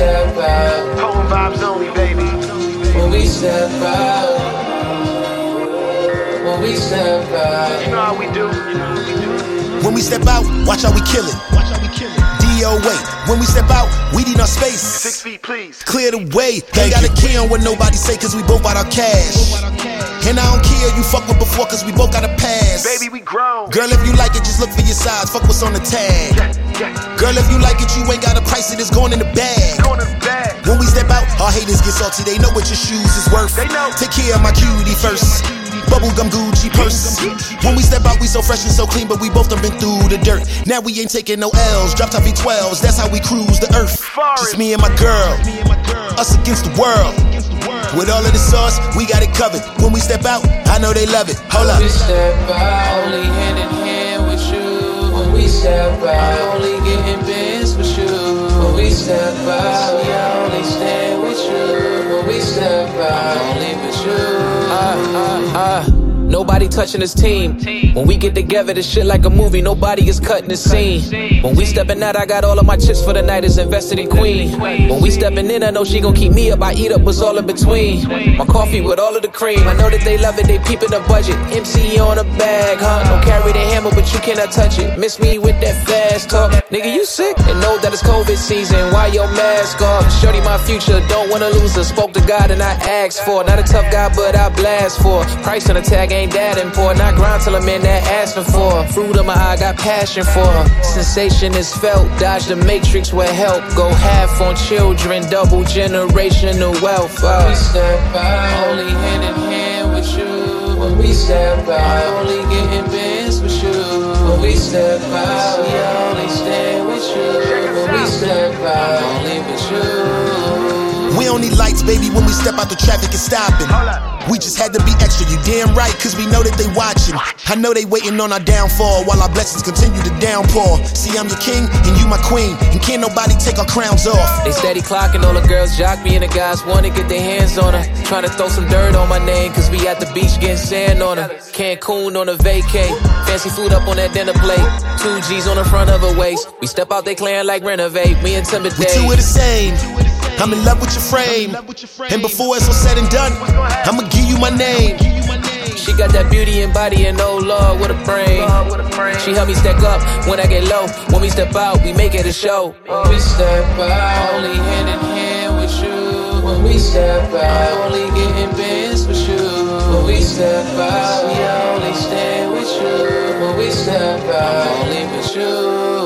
out. Poem vibes only, baby. When we step out. When we step out. You know how we do. When we step out, watch how we kill it. watch how we kill it. DOA. When we step out, we need our space. Six feet, please. Clear the way. Ain't got a key on what nobody say, cause we both got our cash. And I don't care you fuck with before, cause we both got a pass. Baby, we grown. Girl, if you like it, just look for your size. Fuck what's on the tag. Yeah, yeah. Girl, if you like it, you ain't got a price it, it's going in the bag. The bag. When we step out, our haters get salty. They know what your shoes is worth. They know. Take care of my cutie first. Bubblegum Gucci purse. When we step out, we so fresh and so clean, but we both done been through the dirt. Now we ain't taking no L's. Drop top V12s, that's how we cruise the earth. Just me and my girl, us against the world. With all of the sauce, we got it covered. When we step out, I know they love it. Hold up. We step out, only hand in hand with you. When we step out, only getting bins with you. When we step out, yeah, only stand with you. When we step out, only with you. Uh. Nobody touching this team. When we get together, this shit like a movie. Nobody is cutting the scene. When we stepping out, I got all of my chips for the night is invested in Queen. When we stepping in, I know she gon' keep me up. I eat up what's all in between. My coffee with all of the cream. I know that they love it. They peeping the budget. MC on a bag, huh? Don't carry the hammer, but you cannot touch it. Miss me with that fast talk. Nigga, you sick? And know that it's COVID season. Why your mask off? Shorty, my future. Don't wanna lose her. Spoke to God and I asked for. Not a tough guy, but I blast for. Price on the tag ain't that important. I grind till I'm in that asking for. Fruit of my eye, got passion for. Sensation is felt. Dodge the matrix with help. Go half on children, double generational wealth. We Uh. step out, only hand in hand with you. When we step out, only getting bins with you. When we step out, yeah, only stand with you. When we step out, only with you. We don't need lights, baby, when we step out the traffic is stopping. We just had to be extra, you damn right, cause we know that they watching. I know they waiting on our downfall while our blessings continue to downpour. See, I'm your king and you my queen, and can't nobody take our crowns off. They steady clocking, all the girls jock me and the guys wanna get their hands on her. Trying to throw some dirt on my name, cause we at the beach getting sand on her. Cancun on a vacay, fancy food up on that dinner plate. Two G's on the front of her waist. We step out they clan like renovate, we We intimidate. two are the same. I'm in love with your frame. And before it's all said and done, I'ma give you my name. She got that beauty and body and no love with a brain. She help me stack up when I get low. When we step out, we make it a show. When we step out, only hand in hand with you. When we step out, only getting bins with you. When we step out, we only stand with you. When we step out, only with you.